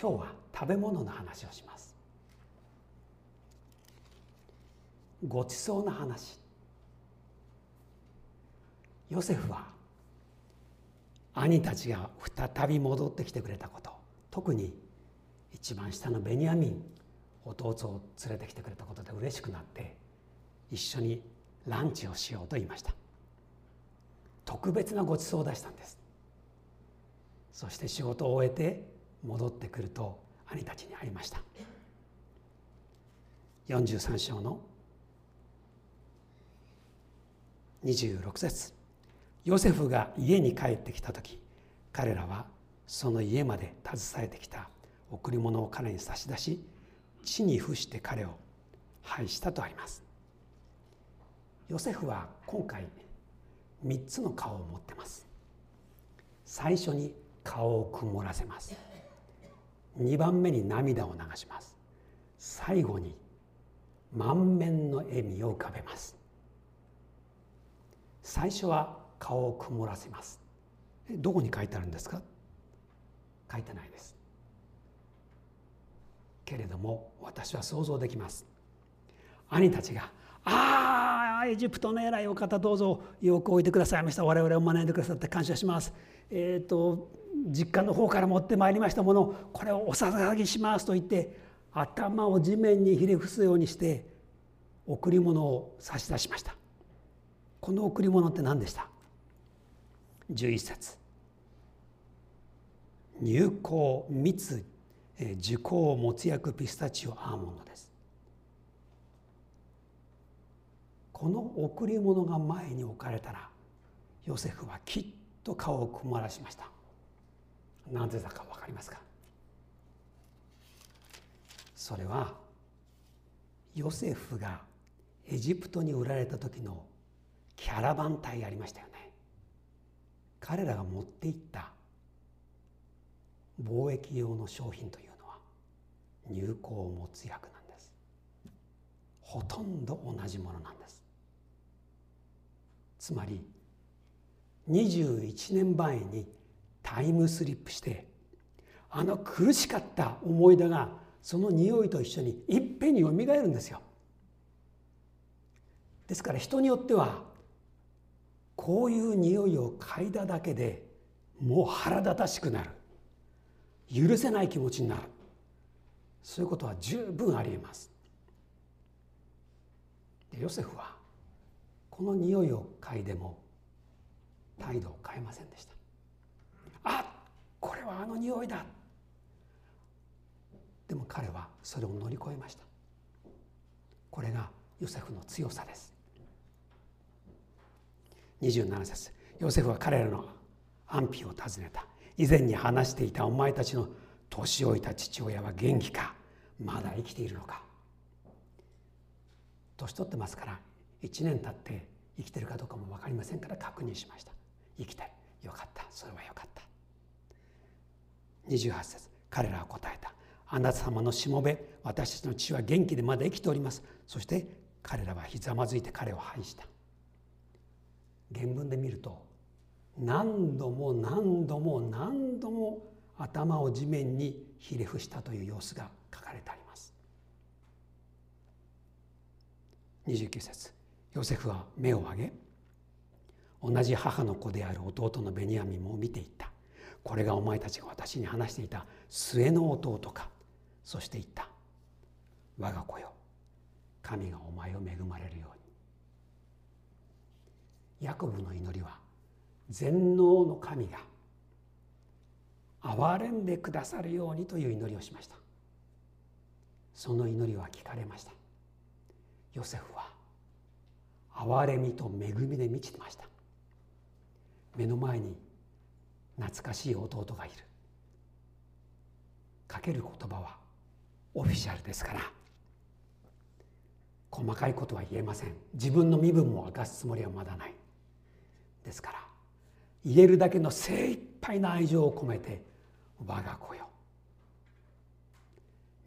今日は食べ物の話をします。ごちそうの話。ヨセフは兄たちが再び戻ってきてくれたこと。特に一番下のベニヤミン弟を連れてきてくれたことで嬉しくなって一緒にランチをしようと言いました。特別なごちそうを出したんです。そして仕事を終えて戻ってくると兄たちに会いました。43章の26節。ヨセフが家に帰ってきた時彼らはその家まで携えてきた贈り物を彼に差し出し地に伏して彼を拝したとあります。ヨセフは今回3つの顔を持ってます。最初に顔を曇らせます。2番目に涙を流します。最後に満面の笑みを浮かべます。最初は顔を曇らせます。どこに書いてあるんですか？書いてないです。けれども私は想像できます。兄たちが「ああエジプトの偉いお方どうぞよくおいてください。ました我々を学んでくださって感謝します」えっ、ー、と実家の方から持ってまいりましたもの。これをお捧げしますと言って頭を地面にひれ伏すようにして贈り物を差し出しました。この贈り物って何でした？11節。入香蜜樹香もつ薬ピスタチオアーモンドです。この贈り物が前に置かれたらヨセフはきっと顔を曇らしました。なぜだか分かりますか？それはヨセフがエジプトに売られた時のキャラバン隊ありましたよね。彼らが持っていった貿易用の商品というのは入港を持つ薬なんです。ほとんど同じものなんです。つまり21年前にタイムスリップしてあの苦しかった思い出がその匂いと一緒にいっぺんによみがえるんですよ。ですから人によってはこういう匂いを嗅いだだけでもう腹立たしくなる許せない気持ちになるそういうことは十分ありえます。でヨセフはこの匂いを嗅いでも態度を変えませんでした。あこれはあの匂いだ。でも彼はそれを乗り越えました。これがヨセフの強さです。27節。ヨセフは彼らの安否を尋ねた。以前に話していたお前たちの年老いた父親は元気か。まだ生きているのか。年取ってますから1年経って生きてるかどうかも分かりませんから確認しました。生きてる。よかった。それはよかった。28節。彼らは答えた。あなた様のしもべ私たちの父は元気でまだ生きております。そして彼らはひざまずいて彼を拝した。原文で見ると何度も何度も何度も頭を地面にひれ伏したという様子が書かれてあります。29節。ヨセフは目を上げ同じ母の子である弟のベニヤミンも見ていった。これがお前たちが私に話していた末の弟か。そして言った。我が子よ神がお前を恵まれるように。ヤコブの祈りは全能の神が憐れんでくださるようにという祈りをしました。その祈りは聞かれました。ヨセフは憐れみと恵みで満ちてました。目の前に懐かしい弟がいる。かける言葉はオフィシャルですから。細かいことは言えません。自分の身分も明かすつもりはまだない。ですから言えるだけの精一杯な愛情を込めて我が子よ。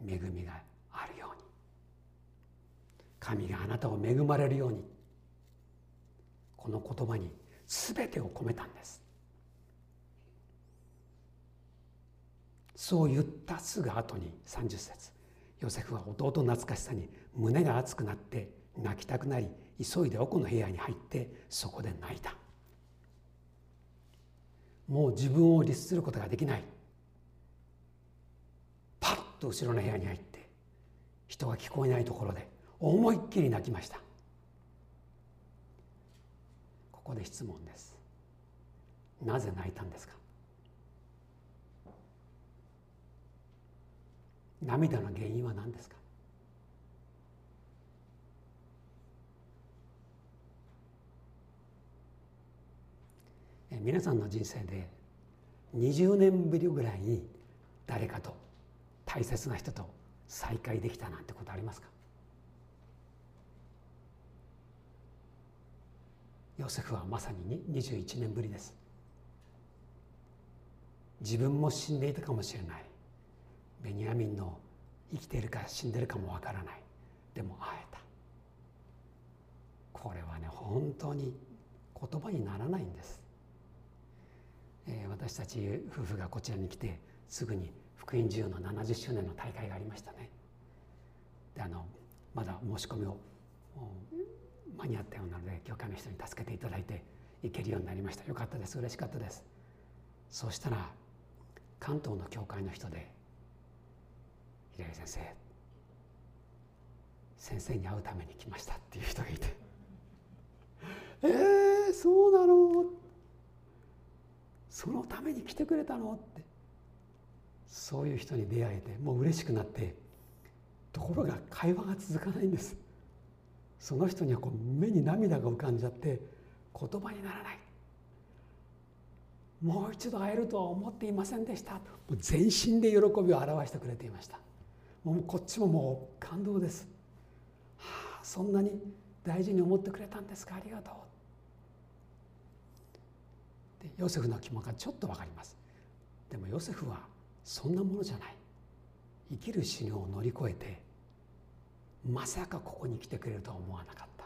恵みがあるように。神があなたを恵まれるようにこの言葉に全てを込めたんです。そう言ったすぐ後に30節。ヨセフは弟の懐かしさに胸が熱くなって泣きたくなり急いで奥の部屋に入ってそこで泣いた。もう自分を律することができない。パッと後ろの部屋に入って人が聞こえないところで思いっきり泣きましたここで質問です。なぜ泣いたんですか？涙の原因は何ですか？皆さんの人生で20年ぶりぐらいに誰かと大切な人と再会できたなんてことありますか？ヨセフはまさに21年ぶりです。自分も死んでいたかもしれない。ベニヤミンの生きているか死んでるかもわからない。でも会えた。これはね本当に言葉にならないんです、えー、私たち夫婦がこちらに来てすぐに福音授与の70周年の大会がありましたね。であのまだ申し込みを間に合ったようなので教会の人に助けていただいて行けるようになりました。よかったです。嬉しかったです。そうしたら関東の教会の人で平井先生先生に会うために来ましたっていう人がいて。えー、そうなのそのために来てくれたのって。そういう人に出会えてもう嬉しくなってところが会話が続かないんです。その人にはこう目に涙が浮かんじゃって言葉にならない。もう一度会えるとは思っていませんでした。もう全身で喜びを表してくれていました。もうこっちももう感動です、はあ、そんなに大事に思ってくれたんですか。ありがとう。でヨセフの気持ちがちょっと分かります。でもヨセフはそんなものじゃない。生きる死ぬを乗り越えてまさかここに来てくれるとは思わなかった。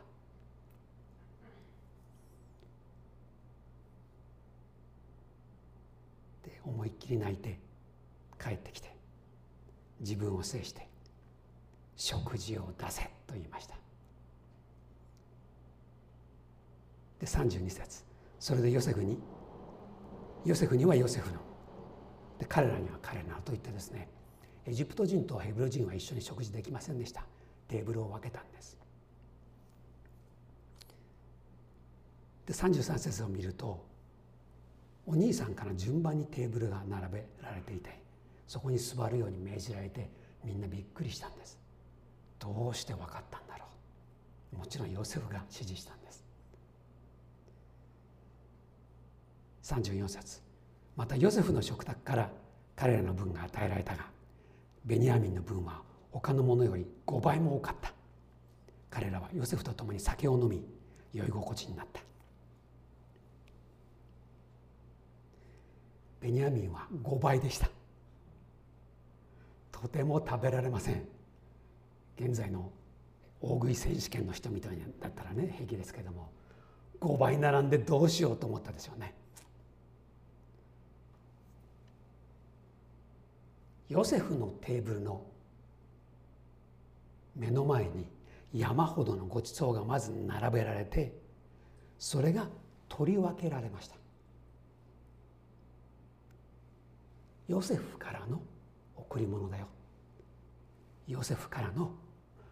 で思いっきり泣いて帰ってきて自分を制して食事を出せと言いました。で32節。それでヨセフにヨセフにはヨセフの。で彼らには彼らと言ってですねエジプト人とヘブル人は一緒に食事できませんでした。テーブルを分けたんです。で33節を見るとお兄さんから順番にテーブルが並べられていてそこに座るように命じられてみんなびっくりしたんです。どうして分かったんだろう。もちろんヨセフが指示したんです。34節。またヨセフの食卓から彼らの分が与えられたがベニヤミンの分は他のものより5倍も多かった。彼らはヨセフと共に酒を飲み酔い心地になった。ベニヤミンは5倍でした。とても食べられません。現在の大食い選手権の人みたいだったらね平気ですけども5倍並んでどうしようと思ったでしょうね。ヨセフのテーブルの目の前に山ほどのごちそうがまず並べられてそれが取り分けられました。ヨセフからの贈り物だよ。ヨセフからの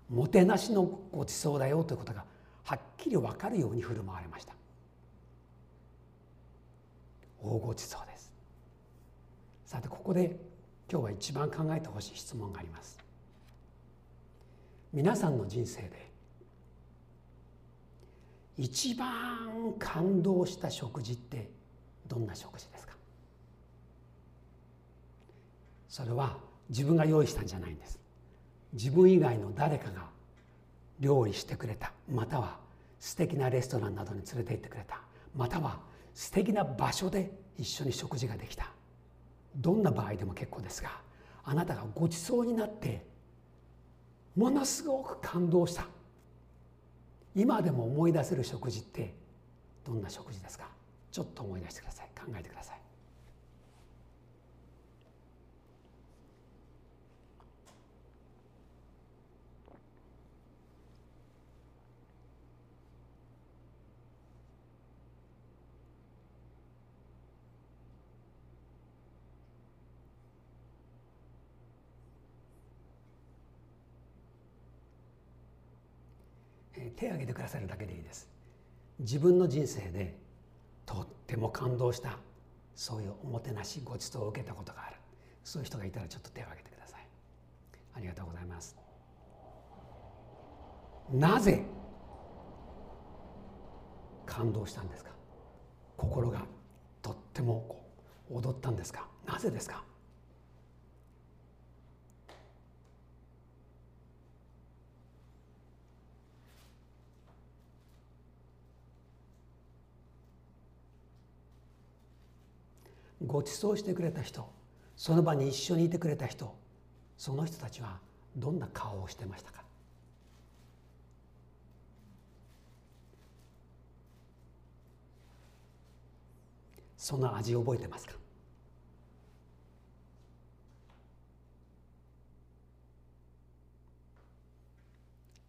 もてなしのごちそうだよということがはっきり分かるように振る舞われました。大ごちそうです。さてここで今日は一番考えてほしい質問があります。皆さんの人生で一番感動した食事ってどんな食事ですか？それは自分が用意したんじゃないんです。自分以外の誰かが料理してくれたまたは素敵なレストランなどに連れて行ってくれたまたは素敵な場所で一緒に食事ができた。どんな場合でも結構ですがあなたがごちそうになってものすごく感動した。今でも思い出せる食事ってどんな食事ですか？ちょっと思い出してください。考えてください。手を挙げてくださるだけでいいです。自分の人生でとっても感動したそういうおもてなしごちそうを受けたことがある。そういう人がいたらちょっと手を挙げてください。ありがとうございます。なぜ感動したんですか？心がとってもこう踊ったんですか？なぜですか？ご馳走してくれた人その場に一緒にいてくれた人その人たちはどんな顔をしてましたか？その味覚えてますか？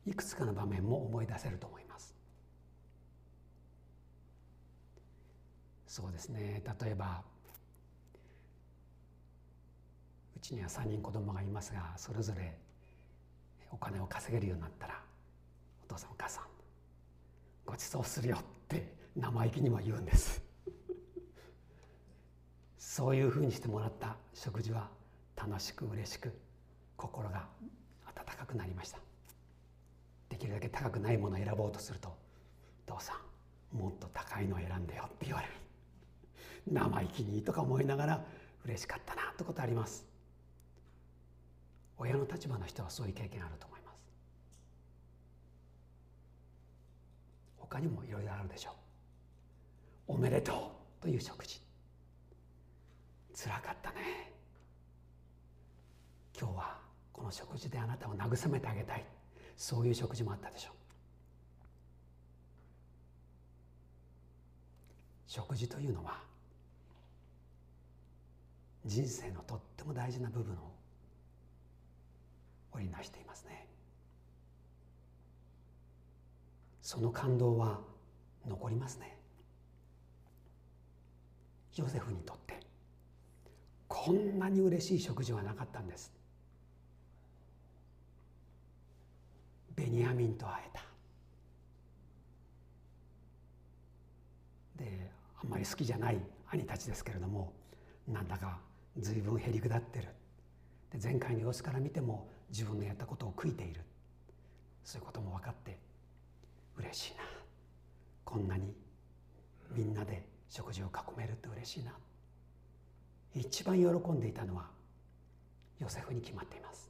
いくつかの場面も思い出せると思います。そうですね。例えばうちには3人子供がいますがそれぞれお金を稼げるようになったらお父さんお母さんごちそうするよって生意気にも言うんです。そういうふうにしてもらった食事は楽しく嬉しく心が温かくなりました。できるだけ高くないものを選ぼうとすると「お父さんもっと高いのを選んでよ」って言われる。生意気にとか思いながら嬉しかったなってことあります。親の立場の人はそういう経験あると思います。他にもいろいろあるでしょう。おめでとうという食事。つらかったね。今日はこの食事であなたを慰めてあげたい。そういう食事もあったでしょう。食事というのは人生のとっても大事な部分を織りなしていますね。その感動は残りますね。ヨセフにとってこんなに嬉しい食事はなかったんです。ベニヤミンと会えた。であんまり好きじゃない兄たちですけれどもなんだか随分へりくだってる。で前回の様子から見ても自分のやったことを悔いている。そういうことも分かって嬉しいな。こんなにみんなで食事を囲めるって嬉しいな。一番喜んでいたのはヨセフに決まっています。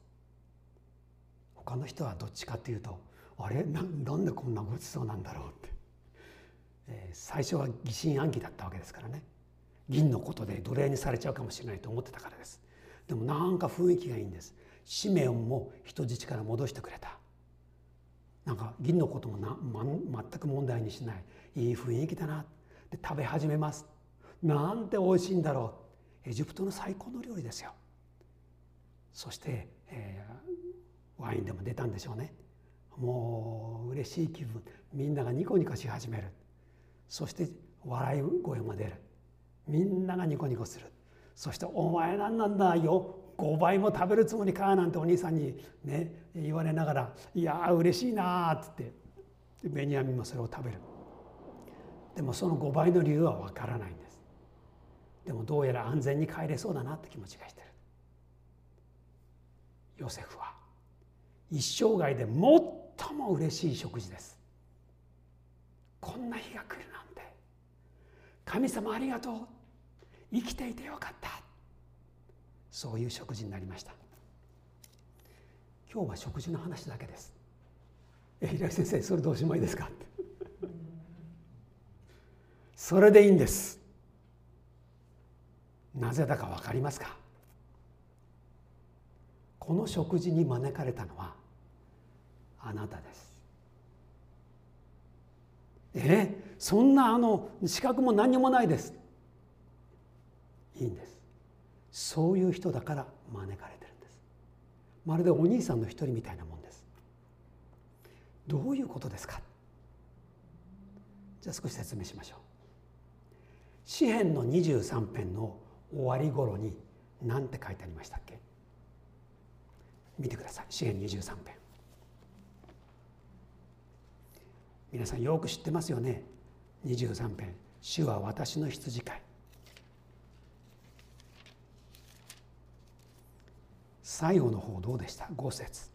他の人はどっちかっていうとあれ？ななんでこんなごちそうなんだろうって、えー、最初は疑心暗鬼だったわけですからね。銀のことで奴隷にされちゃうかもしれないと思ってたからです。でもなんか雰囲気がいいんです。シメオンも人質から戻してくれた。なんか銀のこともな、ま、全く問題にしない。いい雰囲気だな。で食べ始めます。なんて美味しいんだろう。エジプトの最高の料理ですよ。そして、えー、ワインでも出たんでしょうね。もう嬉しい気分。みんながニコニコし始める。そして笑い声も出る。みんながニコニコする。そして「お前何なんだよ。5倍も食べるつもりかなんてお兄さんにね言われながら「いや嬉しいな」っつってベニヤミンもそれを食べる。でもその5倍の理由は分からないんです。でもどうやら安全に帰れそうだなって気持ちがしてる。ヨセフは一生涯で最も嬉しい食事です。こんな日が来るなんて。神様ありがとう。生きていてよかった。そういう食事になりました。今日は食事の話だけです。え平井先生それどうしまいですか？ってそれでいいんです。なぜだか分かりますか？この食事に招かれたのはあなたです。えそんなあの資格も何にもないです。いいんです。そういう人だから招かれてるんです。まるでお兄さんの一人みたいなもんです。どういうことですか？じゃあ少し説明しましょう。詩篇の23編の終わり頃に何て書いてありましたっけ？見てください。詩篇23編。皆さんよく知ってますよね？23編「主は私の羊飼い」最後の方どうでした？5節。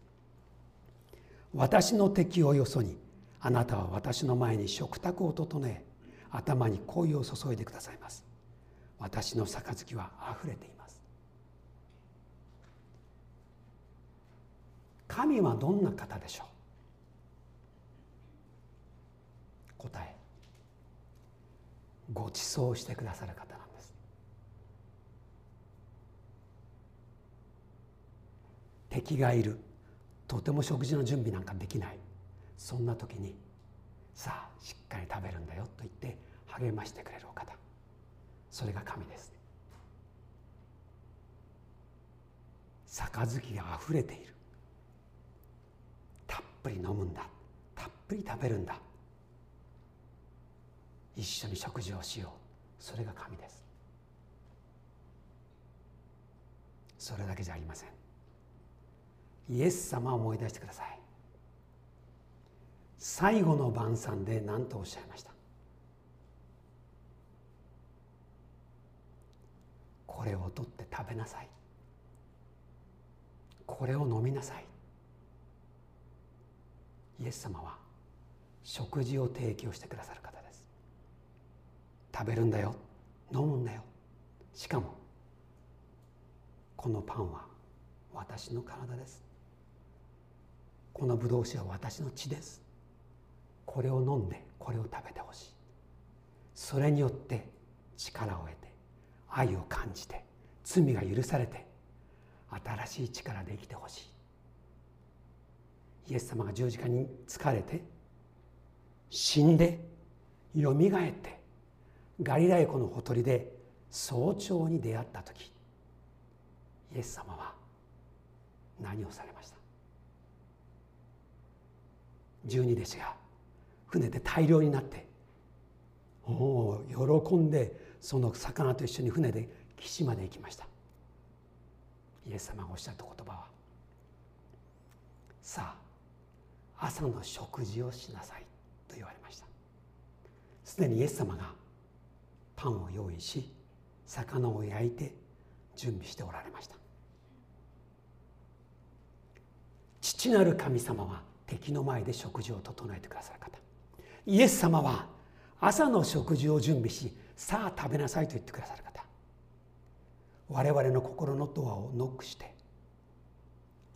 私の敵をよそにあなたは私の前に食卓を整え頭に恋を注いでくださいます。私の杯はあふれています。神はどんな方でしょう？答え。ご馳走してくださる方なんです敵がいる。とても食事の準備なんかできない。そんな時にさあしっかり食べるんだよと言って励ましてくれるお方。それが神です。杯があふれている。たっぷり飲むんだ。たっぷり食べるんだ。一緒に食事をしよう。それが神です。それだけじゃありません。イエス様を思い出してください。最後の晩餐で何とおっしゃいました？これを取って食べなさい。これを飲みなさい。イエス様は食事を提供してくださる方です。食べるんだよ。飲むんだよ。しかもこのパンは私の体です。このブドウ酒は私の血です。これを飲んでこれを食べてほしい。それによって力を得て愛を感じて罪が許されて新しい力で生きてほしい。イエス様が十字架に疲れて死んでよみがえってガリラヤ湖のほとりで早朝に出会った時イエス様は何をされました？十二弟子が船で大量になっておお喜んでその魚と一緒に船で岸まで行きました。イエス様がおっしゃった言葉はさあ朝の食事をしなさいと言われました。すでにイエス様がパンを用意し魚を焼いて準備しておられました。父なる神様は敵の前で食事を整えてくださる方。イエス様は朝の食事を準備しさあ食べなさいと言ってくださる方。我々の心のドアをノックして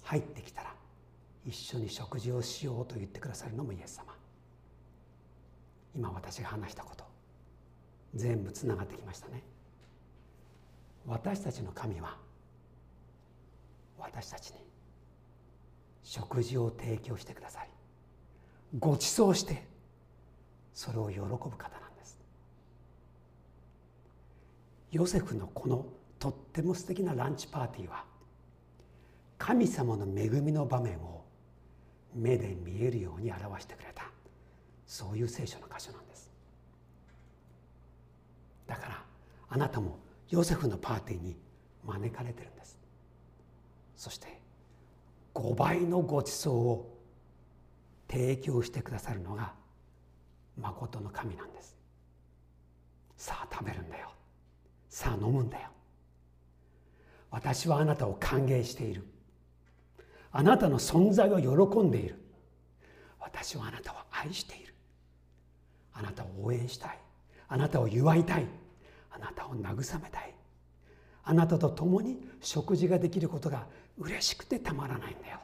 入ってきたら一緒に食事をしようと言ってくださるのもイエス様。今私が話したこと全部つながってきましたね。私たちの神は私たちに食事を提供してくださりご馳走してそれを喜ぶ方なんです。ヨセフのこのとっても素敵なランチパーティーは神様の恵みの場面を目で見えるように表してくれたそういう聖書の箇所なんです。だからあなたもヨセフのパーティーに招かれてるんです。そして5倍のご馳走を提供してくださるのが誠の神なんです。さあ食べるんだよ。さあ飲むんだよ。私はあなたを歓迎している。あなたの存在を喜んでいる。私はあなたを愛している。あなたを応援したい。あなたを祝いたい。あなたを慰めたい。あなたと共に食事ができることが嬉しくてたまらないんだよ。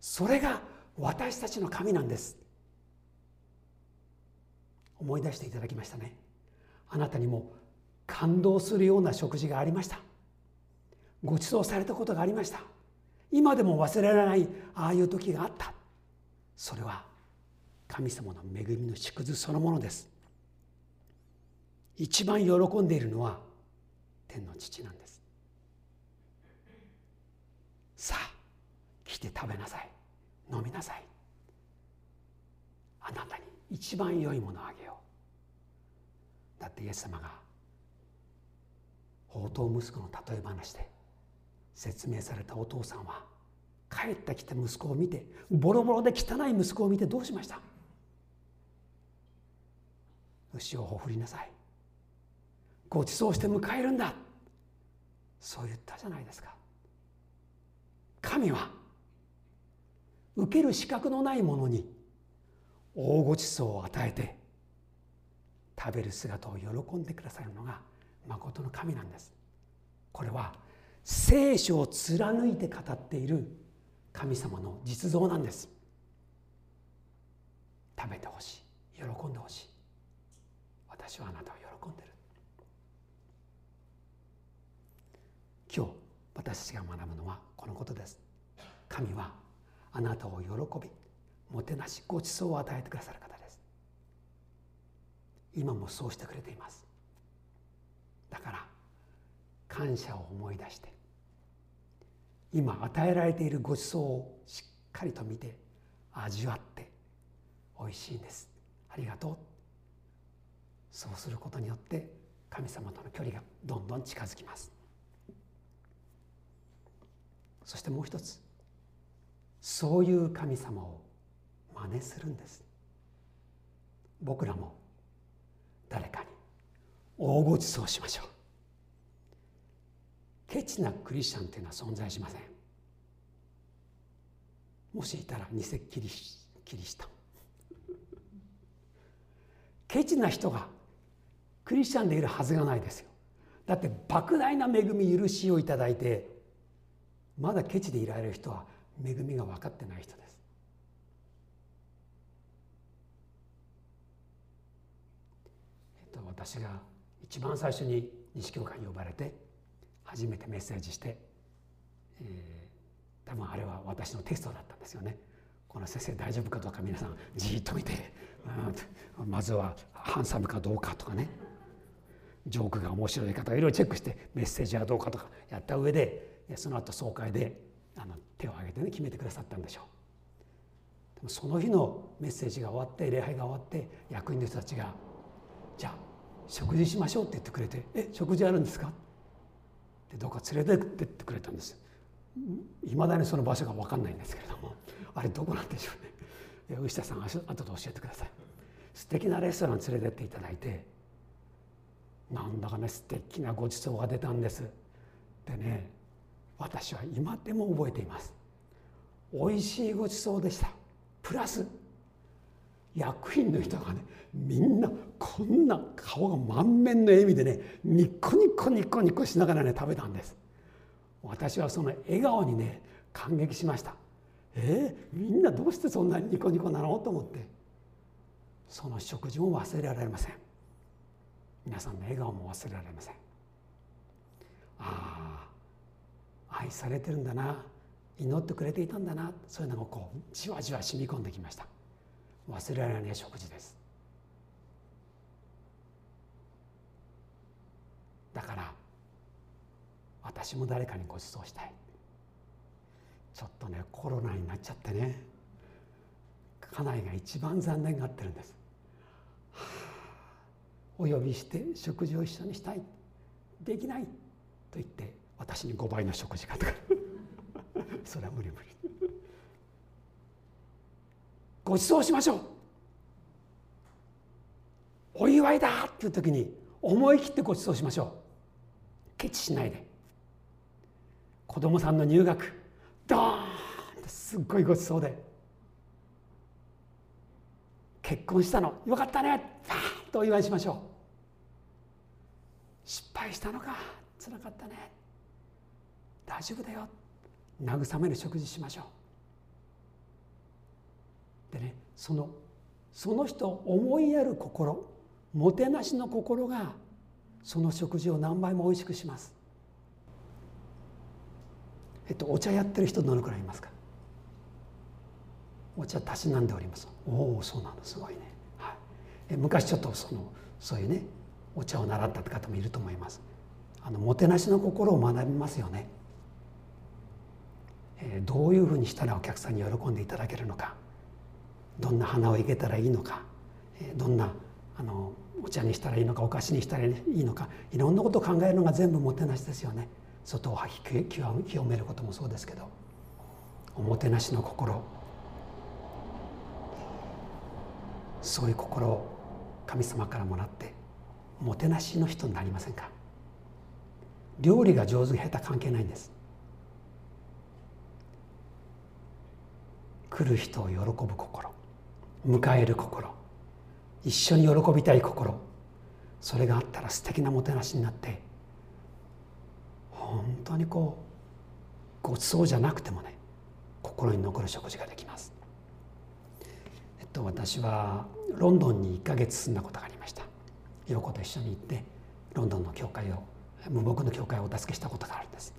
それが私たちの神なんです。思い出していただきましたね。あなたにも感動するような食事がありました。ご馳走されたことがありました。今でも忘れられないああいう時があった。それは神様の恵みの縮図そのものです。一番喜んでいるのは天の父なんです。さあ来て食べなさい。飲みなさい。あなたに一番良いものをあげよう。だってイエス様が宝刀息子の例え話で説明されたお父さんは帰ってきた息子を見てボロボロで汚い息子を見てどうしました？牛をほふりなさい。ご馳走して迎えるんだ。そう言ったじゃないですか。神は受ける資格のない者に大ごちそうを与えて食べる姿を喜んでくださるのが誠の神なんです。これは聖書を貫いて語っている神様の実像なんです。食べてほしい。喜んでほしい。私はあなたを喜んでる。今日私たちが学ぶのはこのことです。神はあなたを喜びもてなしごちそうを与えてくださる方です。今もそうしてくれています。だから感謝を思い出して今与えられているごちそうをしっかりと見て味わって美味しいんです。ありがとう。そうすることによって神様との距離がどんどん近づきます。そしてもう一つそういう神様を真似するんです。僕らも誰かに大ごちそうしましょう。ケチなクリスチャンというのは存在しません。もしいたら偽キリキリシタン。ケチな人がクリスチャンでいるはずがないですよ。だって莫大な恵み許しをいただいてまだケチでいられる人は恵みが分かってない人です。私が一番最初に西教会に呼ばれて初めてメッセージして、えー、多分あれは私のテストだったんですよね。この先生大丈夫かどうか皆さんじっと見て、うん、まずはハンサムかどうかとかね。ジョークが面白いかとかいろいろチェックしてメッセージはどうかとかやった上でその後総会であの手を挙げてね決めてくださったんでしょう。でもその日のメッセージが終わって礼拝が終わって役員の人たちが「じゃあ食事しましょう」って言ってくれて「え食事あるんですか?」ってどうか連れてってくれたんです。いまだにその場所が分かんないんですけれどもあれどこなんでしょうね。牛田さん後で教えてください。素敵なレストラン連れてっていただいてなんだかね素敵なごちそうが出たんです。でね私は今でも覚えています。美味しいごちそうでした。プラス役員の人がねみんなこんな顔が満面の笑みでねニッコニコニコニコしながらね食べたんです。私はその笑顔にね感激しました。えー、みんなどうしてそんなにニコニコなの？と思って。その食事も忘れられません。皆さんの笑顔も忘れられません。ああ愛されてるんだな祈ってくれていたんだなそういうのがこうじわじわ染み込んできました。忘れられない食事です。だから私も誰かにご馳走したい。ちょっとねコロナになっちゃってね家内が一番残念がってるんです、はあ、お呼びして食事を一緒にしたい。できないと言って私に5倍の食事がとか。それは無理無理。ご馳走しましょう。お祝いだっていう時に思い切ってご馳走しましょう。ケチしないで。子供さんの入学ドーンってすっごいごちそうで。結婚したのよかったねパーンとお祝いしましょう。失敗したのかつらかったね。大丈夫だよ。慰める食事しましょう。でねそのその人を思いやる心もてなしの心がその食事を何倍も美味しくします。えっとお茶やってる人どのくらいいますか？お茶たしなんでおります。おおそうなんだ。すごいね、はい、え昔ちょっとそのそういうねお茶を習ったって方もいると思います。あのもてなしの心を学びますよね、どういうふうにしたらお客さんに喜んでいただけるのかどんな花を生けたらいいのか、どんなあのお茶にしたらいいのかお菓子にしたらいいのかいろんなことを考えるのが全部もてなしですよね。外を清めることもそうですけどおもてなしの心。そういう心を神様からもらってもてなしの人になりませんか？料理が上手下手関係ないんです。来る人を喜ぶ心迎える心一緒に喜びたい心それがあったら素敵なもてなしになって本当にこうごちそうじゃなくてもね心に残る食事ができます。えっと私はロンドンに1ヶ月住んだことがありました。陽子と一緒に行ってロンドンの教会を無牧の教会をお助けしたことがあるんです。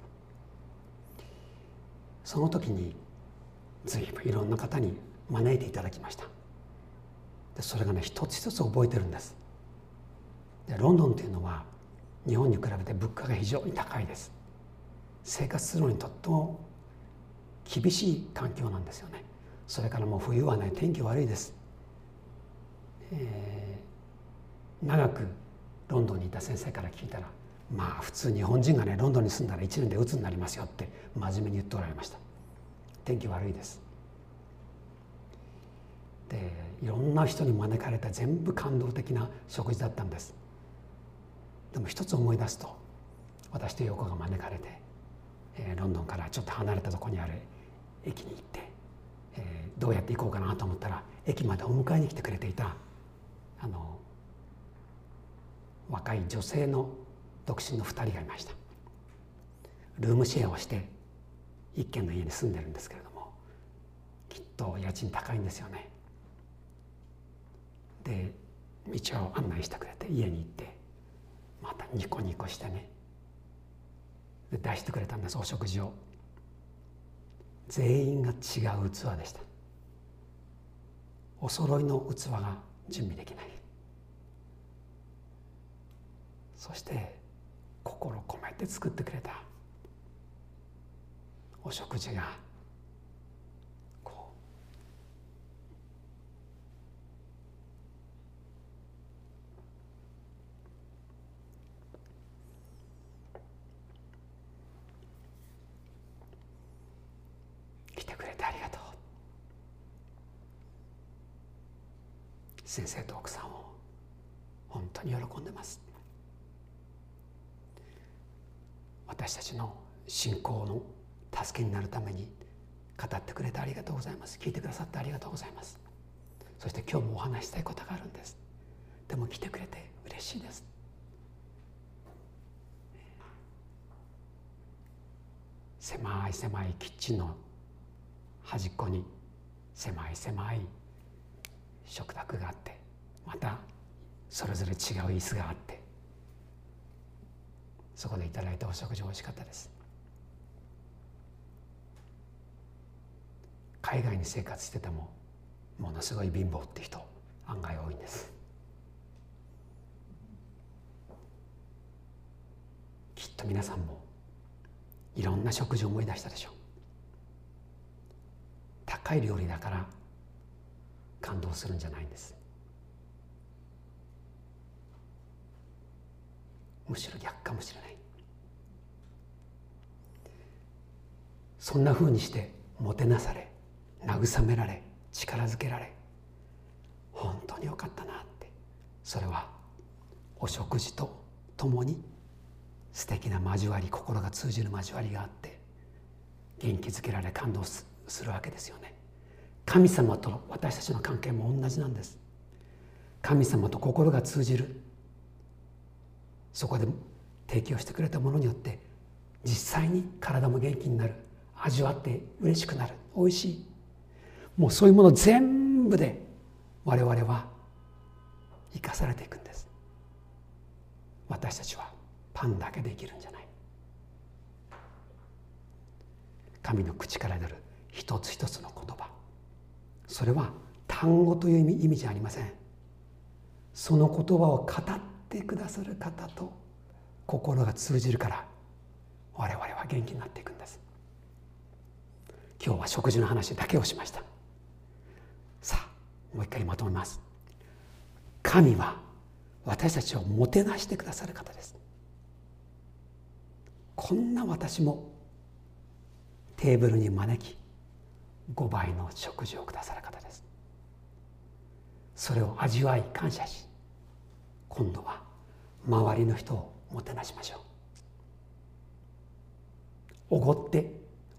その時に随分いろんな方に招いていただきました。でそれがね一つ一つ覚えてるんです。でロンドンというのは日本に比べて物価が非常に高いです。生活するのにとっても厳しい環境なんですよね。それからもう冬はね天気悪いです、えー、長くロンドンにいた先生から聞いたらまあ普通日本人がねロンドンに住んだら1年で鬱になりますよって真面目に言っておられました。天気悪いです。でいろんな人に招かれた全部感動的な食事だったんです。でも一つ思い出すと私と横が招かれて、えー、ロンドンからちょっと離れたところにある駅に行って、えー、どうやって行こうかなと思ったら駅までお迎えに来てくれていたあの若い女性の独身の2人がいました。ルームシェアをして一軒の家に住んでるんですけれどもきっと家賃高いんですよね。で道を案内してくれて家に行ってまたニコニコしてね。で出してくれたんですお食事を。全員が違う器でした。お揃いの器が準備できない。そして心込めて作ってくれた。お食事がこう。来てくれてありがとう。先生と奥さんを本当に喜んでます。私たちの信仰の助けになるために語ってくれてありがとうございます。聞いてくださってありがとうございます。そして今日もお話したいことがあるんです。でも来てくれて嬉しいです。狭い狭いキッチンの端っこに狭い狭い食卓があってまたそれぞれ違う椅子があってそこでいただいたお食事美味しかったです。海外に生活しててもものすごい貧乏って人案外多いんです。きっと皆さんもいろんな食事を思い出したでしょう。高い料理だから感動するんじゃないんです。むしろ逆かもしれない。そんなふうにしてもてなされ慰められ力づけられ本当によかったなって。それはお食事とともに素敵な交わり心が通じる交わりがあって元気づけられ感動するわけですよね。神様と私たちの関係も同じなんです。神様と心が通じる。そこで提供してくれたものによって実際に体も元気になる。味わって嬉しくなる。美味しい。もうそういうもの全部で我々は生かされていくんです。私たちはパンだけで生きるんじゃない。神の口から出る一つ一つの言葉。それは単語という意味意味じゃありません。その言葉を語ってくださる方と心が通じるから我々は元気になっていくんです。今日は食事の話だけをしました。もう一回まとめます。神は私たちをもてなしてくださる方です。こんな私もテーブルに招き5倍の食事をくださる方です。それを味わい感謝し今度は周りの人をもてなしましょう。おごって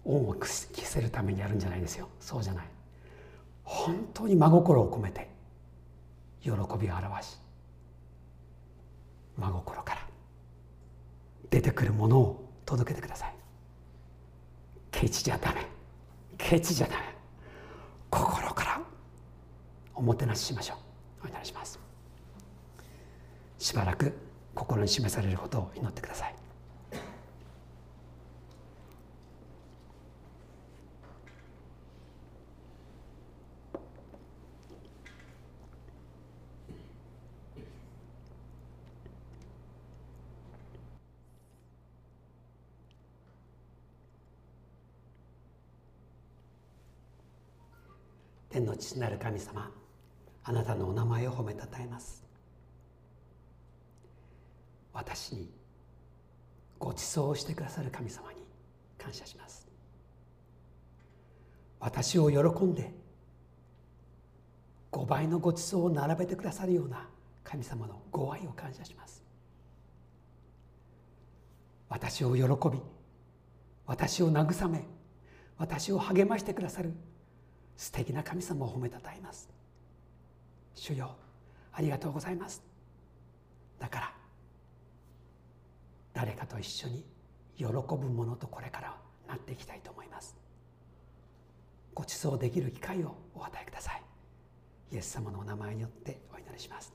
恩を着せるためにやるんじゃないですよ。そうじゃない。本当に真心を込めて喜びを表し真心から出てくるものを届けてください。ケチじゃダメ。ケチじゃダメ。心からおもてなししましょう。お願いします。しばらく心に示されることを祈ってください。天の父なる神様あなたのお名前を褒めたたえます。私にご馳走をしてくださる神様に感謝します。私を喜んで5倍のご馳走を並べてくださるような神様のご愛を感謝します。私を喜び私を慰め私を励ましてくださる素敵な神様を褒めたたえます。主よありがとうございます。だから誰かと一緒に喜ぶものとこれからなっていきたいと思います。ご馳走できる機会をお与えください。イエス様のお名前によってお祈りします。